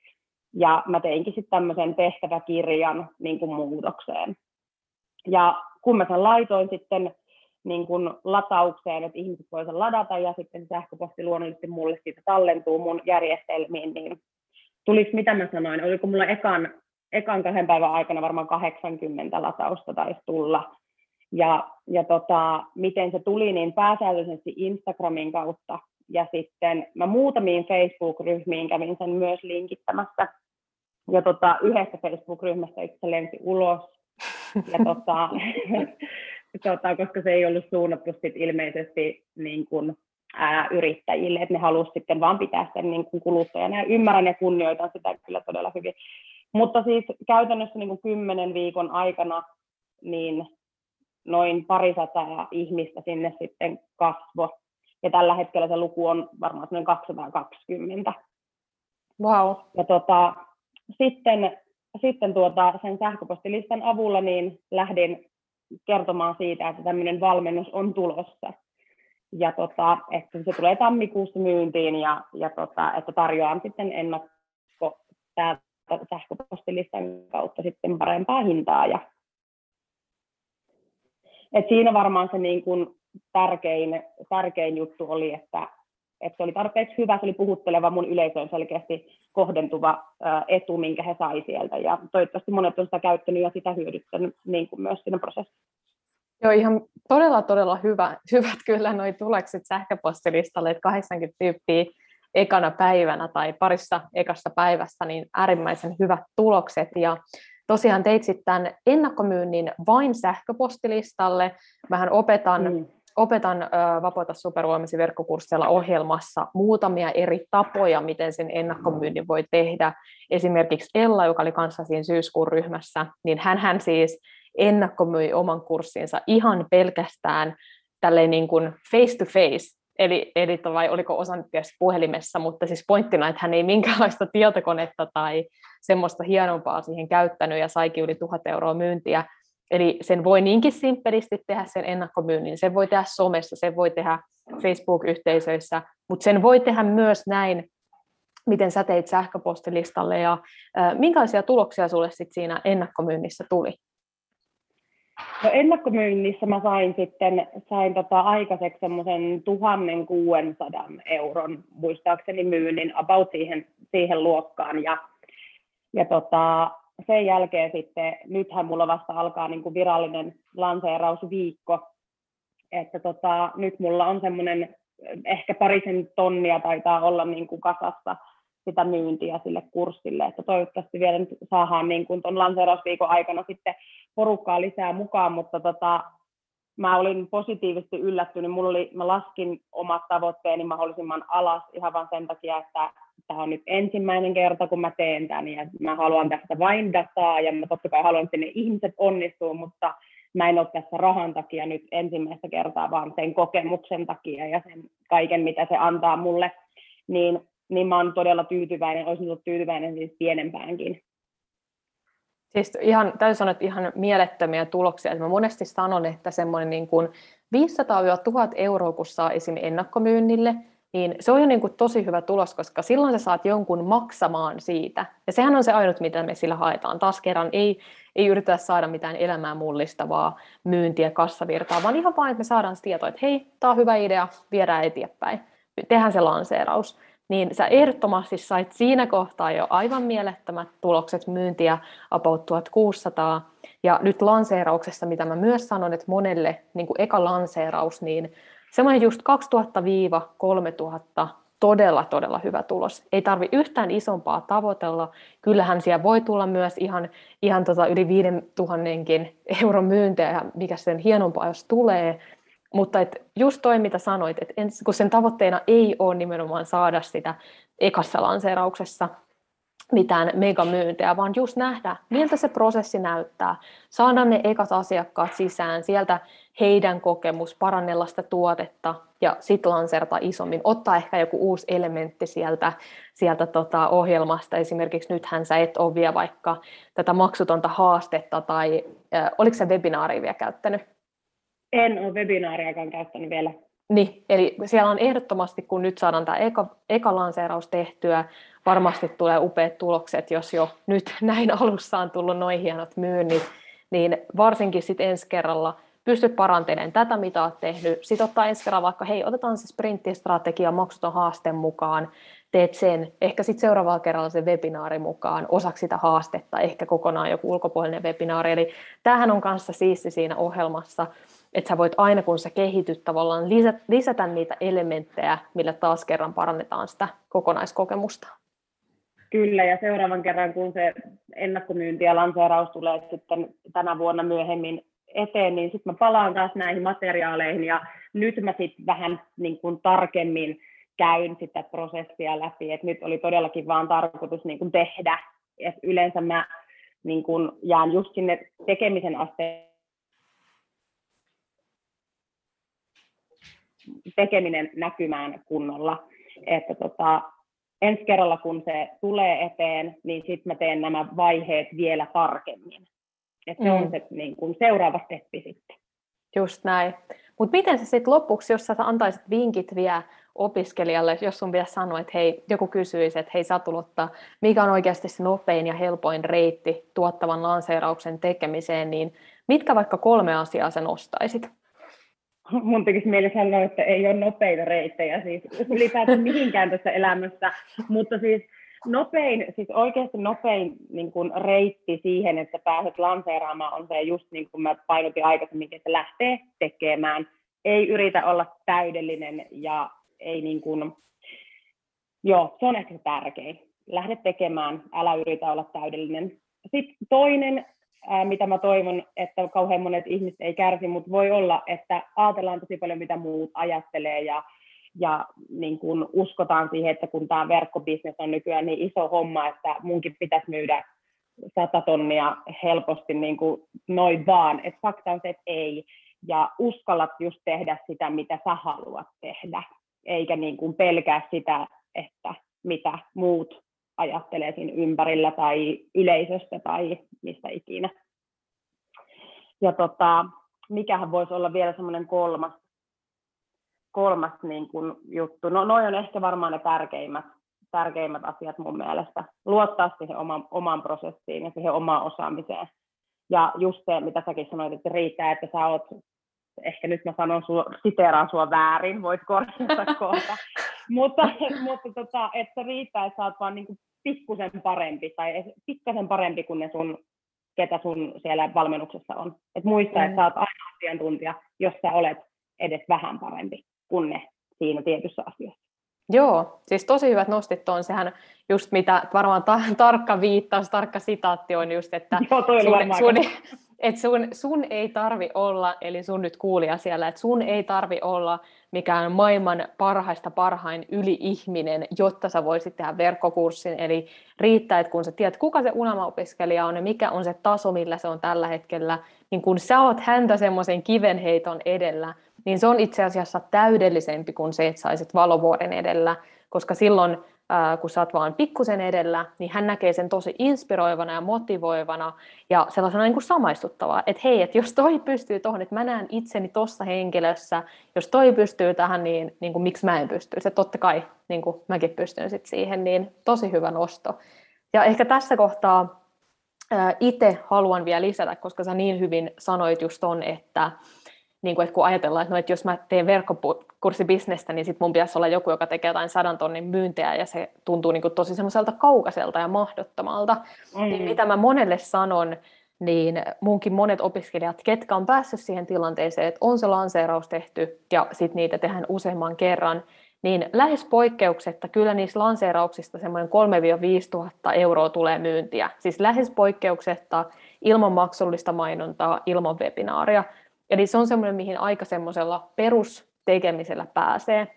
Ja mä teinkin sitten tämmöisen tehtäväkirjan niin kuin muutokseen. Ja kun mä sen laitoin sitten niin kuin lataukseen, että ihmiset voivat ladata ja sitten sähköposti luonnollisesti mulle siitä tallentuu mun järjestelmiin, niin tulisi mitä mä sanoin, oliko mulla ekan, ekan kahden päivän aikana varmaan 80 latausta taisi tulla. Ja, ja tota, miten se tuli, niin pääsääntöisesti Instagramin kautta. Ja sitten mä muutamiin Facebook-ryhmiin kävin sen myös linkittämässä. Ja tota, yhdessä Facebook-ryhmästä itse lensi ulos. Ja tota, tota, koska se ei ollut suunnattu sit ilmeisesti niin kuin, ää, yrittäjille, että ne halusivat sitten vaan pitää sen niin kuin kuluttajana ja ymmärrän ja kunnioitan sitä kyllä todella hyvin. Mutta siis käytännössä niin kuin kymmenen viikon aikana niin noin parisataa ihmistä sinne sitten kasvo. Ja tällä hetkellä se luku on varmaan noin 220. Wow. Ja tota, sitten, sitten tuota, sen sähköpostilistan avulla niin lähdin kertomaan siitä, että tämmöinen valmennus on tulossa. Ja tota, että se tulee tammikuussa myyntiin ja, ja tota, että tarjoan sitten ennakko sähköpostilistan kautta sitten parempaa hintaa. Ja, et siinä varmaan se niin kuin tärkein, tärkein juttu oli, että, että se oli tarpeeksi hyvä, se oli puhutteleva mun yleisöön selkeästi kohdentuva etu, minkä he sai sieltä. Ja toivottavasti monet on sitä käyttänyt ja sitä hyödyttänyt niin kuin myös siinä prosessissa. Joo, ihan todella, todella hyvä, hyvät kyllä noi tulokset sähköpostilistalle, että 80 tyyppiä ekana päivänä tai parissa ekasta päivästä, niin äärimmäisen hyvät tulokset. Ja tosiaan teit sitten ennakkomyynnin vain sähköpostilistalle. Mähän opetan mm opetan Vapaata supervoimasi verkkokurssilla ohjelmassa muutamia eri tapoja, miten sen ennakkomyynnin voi tehdä. Esimerkiksi Ella, joka oli kanssa siinä syyskuun ryhmässä, niin hän, hän siis ennakkomyi oman kurssinsa ihan pelkästään tälleen niin kuin face to face, eli, eli vai oliko osa nyt puhelimessa, mutta siis pointtina, että hän ei minkäänlaista tietokonetta tai semmoista hienompaa siihen käyttänyt ja saikin yli tuhat euroa myyntiä, Eli sen voi niinkin simppelisti tehdä sen ennakkomyynnin, sen voi tehdä somessa, sen voi tehdä Facebook-yhteisöissä, mutta sen voi tehdä myös näin, miten sä teit sähköpostilistalle ja minkälaisia tuloksia sulle sit siinä ennakkomyynnissä tuli? No ennakkomyynnissä mä sain sitten sain tota aikaiseksi semmoisen 1600 euron muistaakseni myynnin about siihen, siihen luokkaan ja, ja tota, sen jälkeen sitten, nythän mulla vasta alkaa niin kuin virallinen lanseerausviikko, että tota, nyt mulla on semmoinen ehkä parisen tonnia taitaa olla niin kuin kasassa sitä myyntiä sille kurssille, että toivottavasti vielä nyt saadaan niin kuin ton lanseerausviikon aikana sitten porukkaa lisää mukaan, mutta tota, mä olin positiivisesti yllättynyt, mulla oli, mä laskin omat tavoitteeni mahdollisimman alas ihan vain sen takia, että tämä on nyt ensimmäinen kerta, kun mä teen tämän, ja mä haluan tästä vain dataa, ja mä totta kai haluan, että ne ihmiset onnistuu, mutta mä en ole tässä rahan takia nyt ensimmäistä kertaa, vaan sen kokemuksen takia ja sen kaiken, mitä se antaa mulle, niin, niin mä oon todella tyytyväinen, olisin ollut tyytyväinen siis pienempäänkin. Siis ihan, täytyy sanoa, että ihan mielettömiä tuloksia. Mä monesti sanon, että semmoinen niin kuin 500-1000 euroa, kun saa esim. ennakkomyynnille, niin se on jo niin kuin tosi hyvä tulos, koska silloin sä saat jonkun maksamaan siitä. Ja sehän on se ainut, mitä me sillä haetaan. Taas kerran ei, ei yritetä saada mitään elämää mullistavaa myyntiä, kassavirtaa, vaan ihan vain, että me saadaan se tieto, että hei, tämä on hyvä idea, viedään eteenpäin. Tehdään se lanseeraus. Niin sä ehdottomasti sait siinä kohtaa jo aivan mielettömät tulokset myyntiä about 1600. Ja nyt lanseerauksessa, mitä mä myös sanon, että monelle niin kuin eka lanseeraus, niin semmoinen just 2000-3000 todella, todella hyvä tulos. Ei tarvi yhtään isompaa tavoitella. Kyllähän siellä voi tulla myös ihan, ihan tota yli 5000 euron myyntejä, ja mikä sen hienompaa, jos tulee. Mutta et just toi, mitä sanoit, että kun sen tavoitteena ei ole nimenomaan saada sitä ekassa lanseerauksessa mitään megamyyntejä, vaan just nähdä, miltä se prosessi näyttää, saada ne ekat asiakkaat sisään, sieltä heidän kokemus, parannella sitä tuotetta ja sitten lanserata isommin, ottaa ehkä joku uusi elementti sieltä, sieltä tota ohjelmasta, esimerkiksi nythän sä et ole vielä vaikka tätä maksutonta haastetta tai äh, oliko se webinaaria vielä käyttänyt? En ole webinaariakaan käyttänyt vielä. Niin, eli siellä on ehdottomasti, kun nyt saadaan tämä eka, eka lanseeraus tehtyä, varmasti tulee upeat tulokset, jos jo nyt näin alussa on tullut noin hienot myynnit, niin varsinkin sitten ensi kerralla pystyt parantamaan tätä, mitä olet tehnyt. Sitten ottaa ensi kerralla vaikka, hei, otetaan se sprinttistrategia maksuton haasteen mukaan, teet sen, ehkä sitten seuraavalla kerralla se webinaari mukaan, osaksi sitä haastetta, ehkä kokonaan joku ulkopuolinen webinaari. Eli tämähän on kanssa siisti siinä ohjelmassa, että sä voit aina kun sä kehityt tavallaan lisätä niitä elementtejä, millä taas kerran parannetaan sitä kokonaiskokemusta. Kyllä, ja seuraavan kerran, kun se ennakkomyynti ja lanseeraus tulee sitten tänä vuonna myöhemmin eteen, niin sitten mä palaan taas näihin materiaaleihin, ja nyt mä sitten vähän niin kuin tarkemmin käyn sitä prosessia läpi, että nyt oli todellakin vaan tarkoitus niin kuin tehdä, että yleensä mä niin kuin jään just sinne tekemisen asteen tekeminen näkymään kunnolla. Että tota, ensi kerralla, kun se tulee eteen, niin sitten mä teen nämä vaiheet vielä tarkemmin. Että se mm. on se niin kun seuraava steppi sitten. Just näin. Mutta miten se sitten lopuksi, jos sä antaisit vinkit vielä opiskelijalle, jos sun pitäisi sanoa, että hei, joku kysyisi, että hei Satulotta, mikä on oikeasti se nopein ja helpoin reitti tuottavan lanseerauksen tekemiseen, niin mitkä vaikka kolme asiaa sen nostaisit? Mun tekisi mieli sanoa, että ei ole nopeita reittejä siis ylipäätään mihinkään tässä elämässä, mutta siis nopein, siis oikeasti nopein niin kuin reitti siihen, että pääset lanseeraamaan on se just niin kuin mä painotin aikaisemmin, että lähtee tekemään, ei yritä olla täydellinen ja ei niin kuin, joo, se on ehkä se tärkein. Lähde tekemään, älä yritä olla täydellinen. Sitten toinen ää, mitä mä toivon, että kauhean monet ihmiset ei kärsi, mutta voi olla, että ajatellaan tosi paljon, mitä muut ajattelee ja, ja niin kun uskotaan siihen, että kun tämä verkkobisnes on nykyään niin iso homma, että munkin pitäisi myydä sata tonnia helposti niin kuin noin vaan, että fakta on se, että ei, ja uskallat just tehdä sitä, mitä sä haluat tehdä, eikä niin kuin pelkää sitä, että mitä muut ajattelee siinä ympärillä tai yleisöstä tai mistä ikinä. Ja tota, mikähän voisi olla vielä semmoinen kolmas, kolmas niin kuin juttu. No noin on ehkä varmaan ne tärkeimmät, tärkeimmät asiat mun mielestä. Luottaa siihen oman, omaan prosessiin ja siihen omaan osaamiseen. Ja just se, mitä säkin sanoit, että riittää, että sä oot, ehkä nyt mä sanon, sua, siteeraan sua väärin, voit korjata kohta, mutta, mutta tota, että riittää, että sä oot vaan niin kuin pikkusen parempi tai pikkasen parempi kuin ne sun, ketä sun siellä valmennuksessa on. Et muista, mm. että sä oot aina asiantuntija, jos sä olet edes vähän parempi kuin ne siinä tietyssä asiassa. Joo, siis tosi hyvät nostit tuon. Sehän just mitä varmaan ta- tarkka viittaus, tarkka sitaatti on just, että Joo, sun, sun, et sun, sun ei tarvi olla, eli sun nyt kuulija siellä, että sun ei tarvi olla mikään maailman parhaista parhain yli-ihminen, jotta sä voisit tehdä verkkokurssin. Eli riittää, että kun sä tiedät, kuka se unelmaopiskelija on ja mikä on se taso, millä se on tällä hetkellä, niin kun sä oot häntä semmoisen kivenheiton edellä, niin se on itse asiassa täydellisempi kuin se, että saisit valovuoden edellä, koska silloin kun sä oot vaan pikkusen edellä, niin hän näkee sen tosi inspiroivana ja motivoivana ja sellaisena niin kuin samaistuttavaa, että hei, että jos toi pystyy tuohon, että mä näen itseni tuossa henkilössä, jos toi pystyy tähän, niin, niin kuin, miksi mä en pysty, se totta kai niin kuin mäkin pystyn sit siihen, niin tosi hyvä nosto. Ja ehkä tässä kohtaa itse haluan vielä lisätä, koska sä niin hyvin sanoit just ton, että niin kuin, että kun ajatellaan, että, no, että jos mä teen verkkokurssibisnestä, niin sitten mun pitäisi olla joku, joka tekee jotain sadan tonnin myyntejä ja se tuntuu niin kuin tosi semmoiselta kaukaiselta ja mahdottomalta. Mm. Niin mitä mä monelle sanon, niin munkin monet opiskelijat, ketkä on päässyt siihen tilanteeseen, että on se lanseeraus tehty ja sitten niitä tehdään useamman kerran, niin lähes poikkeuksetta kyllä niissä lanseerauksista semmoinen 3-5 tuhatta euroa tulee myyntiä. Siis lähes poikkeuksetta ilman maksullista mainontaa, ilman webinaaria. Eli se on semmoinen, mihin aika semmoisella perustekemisellä pääsee.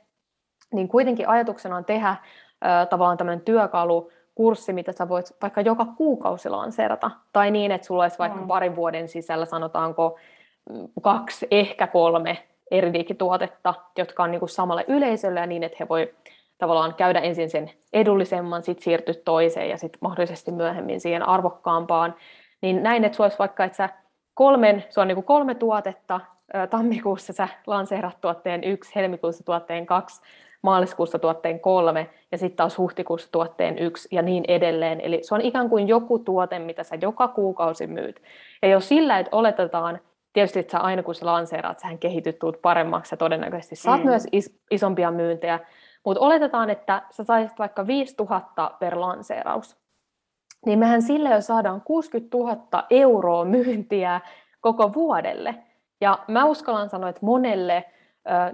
Niin kuitenkin ajatuksena on tehdä äh, tavallaan tämmöinen työkalu, kurssi, mitä sä voit vaikka joka kuukausi lanseerata. Tai niin, että sulla olisi vaikka mm. parin vuoden sisällä, sanotaanko mm, kaksi, ehkä kolme eri digituotetta, jotka on niin kuin samalle yleisölle ja niin, että he voi tavallaan käydä ensin sen edullisemman, sitten siirtyä toiseen ja sitten mahdollisesti myöhemmin siihen arvokkaampaan. Niin näin, että sulla olisi vaikka, että sä kolmen, se on niin kuin kolme tuotetta, tammikuussa sä lanseerat tuotteen yksi, helmikuussa tuotteen kaksi, maaliskuussa tuotteen kolme ja sitten taas huhtikuussa tuotteen yksi ja niin edelleen. Eli se on ikään kuin joku tuote, mitä sä joka kuukausi myyt. Ja jos sillä, että oletetaan, tietysti että sä aina kun sä lanseeraat, sähän kehityt, tuut paremmaksi ja todennäköisesti saat mm. myös is- isompia myyntejä, mutta oletetaan, että sä saisit vaikka 5000 per lanseeraus, niin mehän sille jo saadaan 60 000 euroa myyntiä koko vuodelle. Ja mä uskallan sanoa, että monelle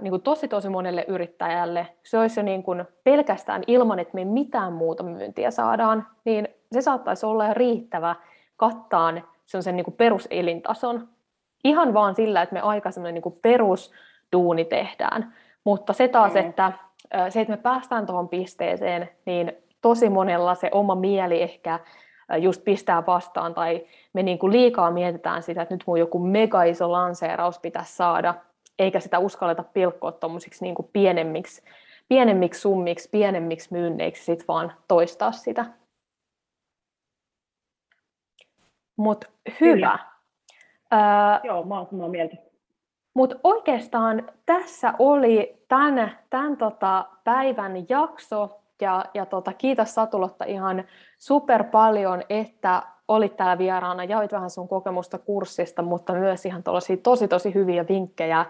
niin kuin tosi tosi monelle yrittäjälle, se olisi jo niin kuin pelkästään ilman, että me mitään muuta myyntiä saadaan, niin se saattaisi olla jo riittävä kattaan sen niin kuin peruselintason. Ihan vaan sillä, että me aika semmoinen niin perusduuni tehdään. Mutta se taas, mm. että se, että me päästään tuohon pisteeseen, niin tosi monella se oma mieli ehkä just pistää vastaan, tai me niin kuin liikaa mietitään sitä, että nyt mun joku mega iso lanseeraus pitäisi saada, eikä sitä uskalleta pilkkoa tuommoisiksi niin pienemmiksi, pienemmiksi summiksi, pienemmiksi myynneiksi, sit vaan toistaa sitä. Mutta hyvä. Ää, Joo, mä oon samaa mieltä. Mutta oikeastaan tässä oli tämän, tämän tota päivän jakso. Ja, ja tota, kiitos Satulotta ihan super paljon, että olit täällä vieraana, jaoit vähän sun kokemusta kurssista, mutta myös ihan tosi tosi hyviä vinkkejä.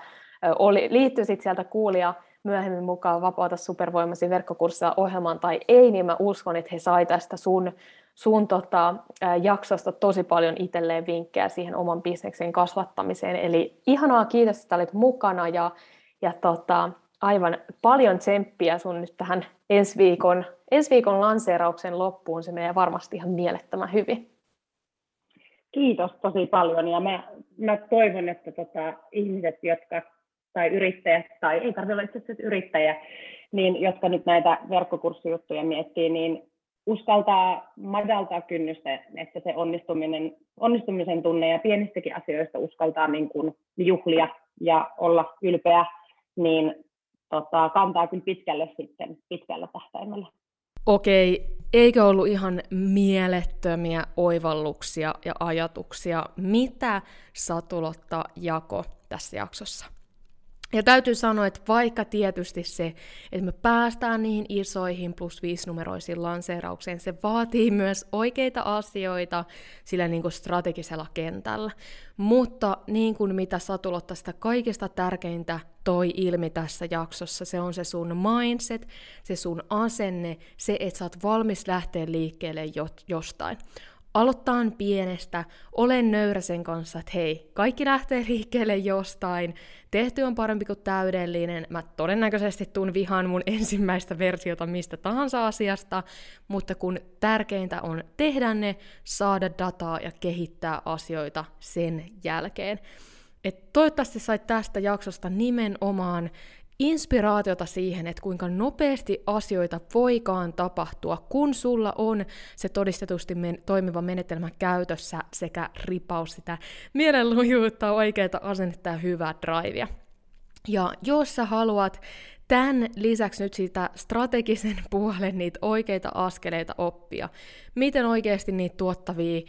Oli, liittyi sitten sieltä kuulija myöhemmin mukaan Vapauta supervoimasi verkkokurssia ohjelmaan tai ei, niin mä uskon, että he sai tästä sun, sun tota, jaksosta tosi paljon itselleen vinkkejä siihen oman bisneksen kasvattamiseen. Eli ihanaa, kiitos, että olit mukana ja, ja tota, aivan paljon tsemppiä sun nyt tähän ensi viikon, ensi viikon lanseerauksen loppuun. Se menee varmasti ihan mielettömän hyvin. Kiitos tosi paljon ja mä, mä toivon, että tota, ihmiset, jotka tai yrittäjät, tai ei tarvitse olla itse asiassa yrittäjä, niin jotka nyt näitä verkkokurssijuttuja miettii, niin uskaltaa madaltaa kynnystä, että se onnistuminen, onnistumisen tunne ja pienistäkin asioista uskaltaa niin kuin juhlia ja olla ylpeä, niin tota, kantaa kyllä pitkälle sitten, pitkällä tähtäimellä. Okei, eikö ollut ihan mielettömiä oivalluksia ja ajatuksia, mitä Satulotta jako tässä jaksossa? Ja täytyy sanoa, että vaikka tietysti se, että me päästään niihin isoihin plus viisinumeroisiin lanseeraukseen, se vaatii myös oikeita asioita sillä niin kuin strategisella kentällä. Mutta niin kuin mitä Satulotta sitä kaikista tärkeintä toi ilmi tässä jaksossa, se on se sun mindset, se sun asenne, se, että sä oot valmis lähteä liikkeelle jostain aloittaa pienestä, olen nöyrä sen kanssa, että hei, kaikki lähtee liikkeelle jostain, tehty on parempi kuin täydellinen, mä todennäköisesti tuun vihaan mun ensimmäistä versiota mistä tahansa asiasta, mutta kun tärkeintä on tehdä ne, saada dataa ja kehittää asioita sen jälkeen. Et toivottavasti sait tästä jaksosta nimenomaan inspiraatiota siihen, että kuinka nopeasti asioita voikaan tapahtua, kun sulla on se todistetusti men- toimiva menetelmä käytössä sekä ripaus sitä mielenlujuutta, oikeita asennetta ja hyvää drivea. Ja jos sä haluat tämän lisäksi nyt sitä strategisen puolen niitä oikeita askeleita oppia, miten oikeasti niitä tuottavia,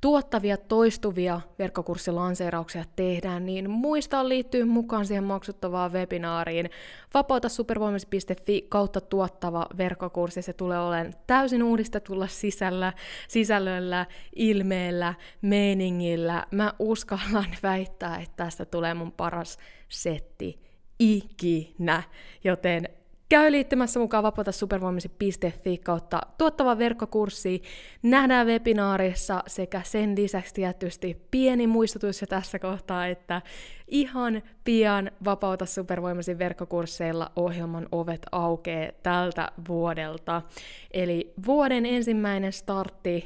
tuottavia toistuvia verkkokurssilanseerauksia tehdään, niin muista liittyy mukaan siihen maksuttavaan webinaariin vapautasupervoimasi.fi kautta tuottava verkkokurssi. Se tulee olemaan täysin uudistetulla sisällä, sisällöllä, ilmeellä, meiningillä. Mä uskallan väittää, että tästä tulee mun paras setti ikinä. Joten Käy liittymässä mukaan vapautasupervoimasi.fi kautta tuottava verkkokurssi. Nähdään webinaarissa sekä sen lisäksi tietysti pieni muistutus jo tässä kohtaa, että ihan pian Vapauta supervoimasi verkkokursseilla ohjelman ovet aukeaa tältä vuodelta. Eli vuoden ensimmäinen startti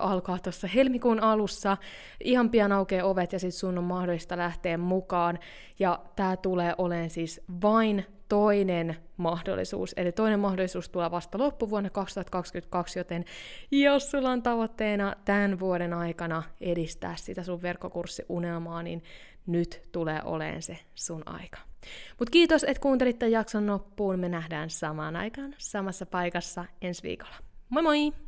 alkaa tuossa helmikuun alussa. Ihan pian aukeaa ovet ja sitten sun on mahdollista lähteä mukaan. Ja tämä tulee olemaan siis vain toinen mahdollisuus. Eli toinen mahdollisuus tulee vasta loppuvuonna 2022, joten jos sulla on tavoitteena tämän vuoden aikana edistää sitä sun verkkokurssiunelmaa, niin nyt tulee oleen se sun aika. Mutta kiitos, että kuuntelit tämän jakson loppuun. Me nähdään samaan aikaan samassa paikassa ensi viikolla. Moi moi!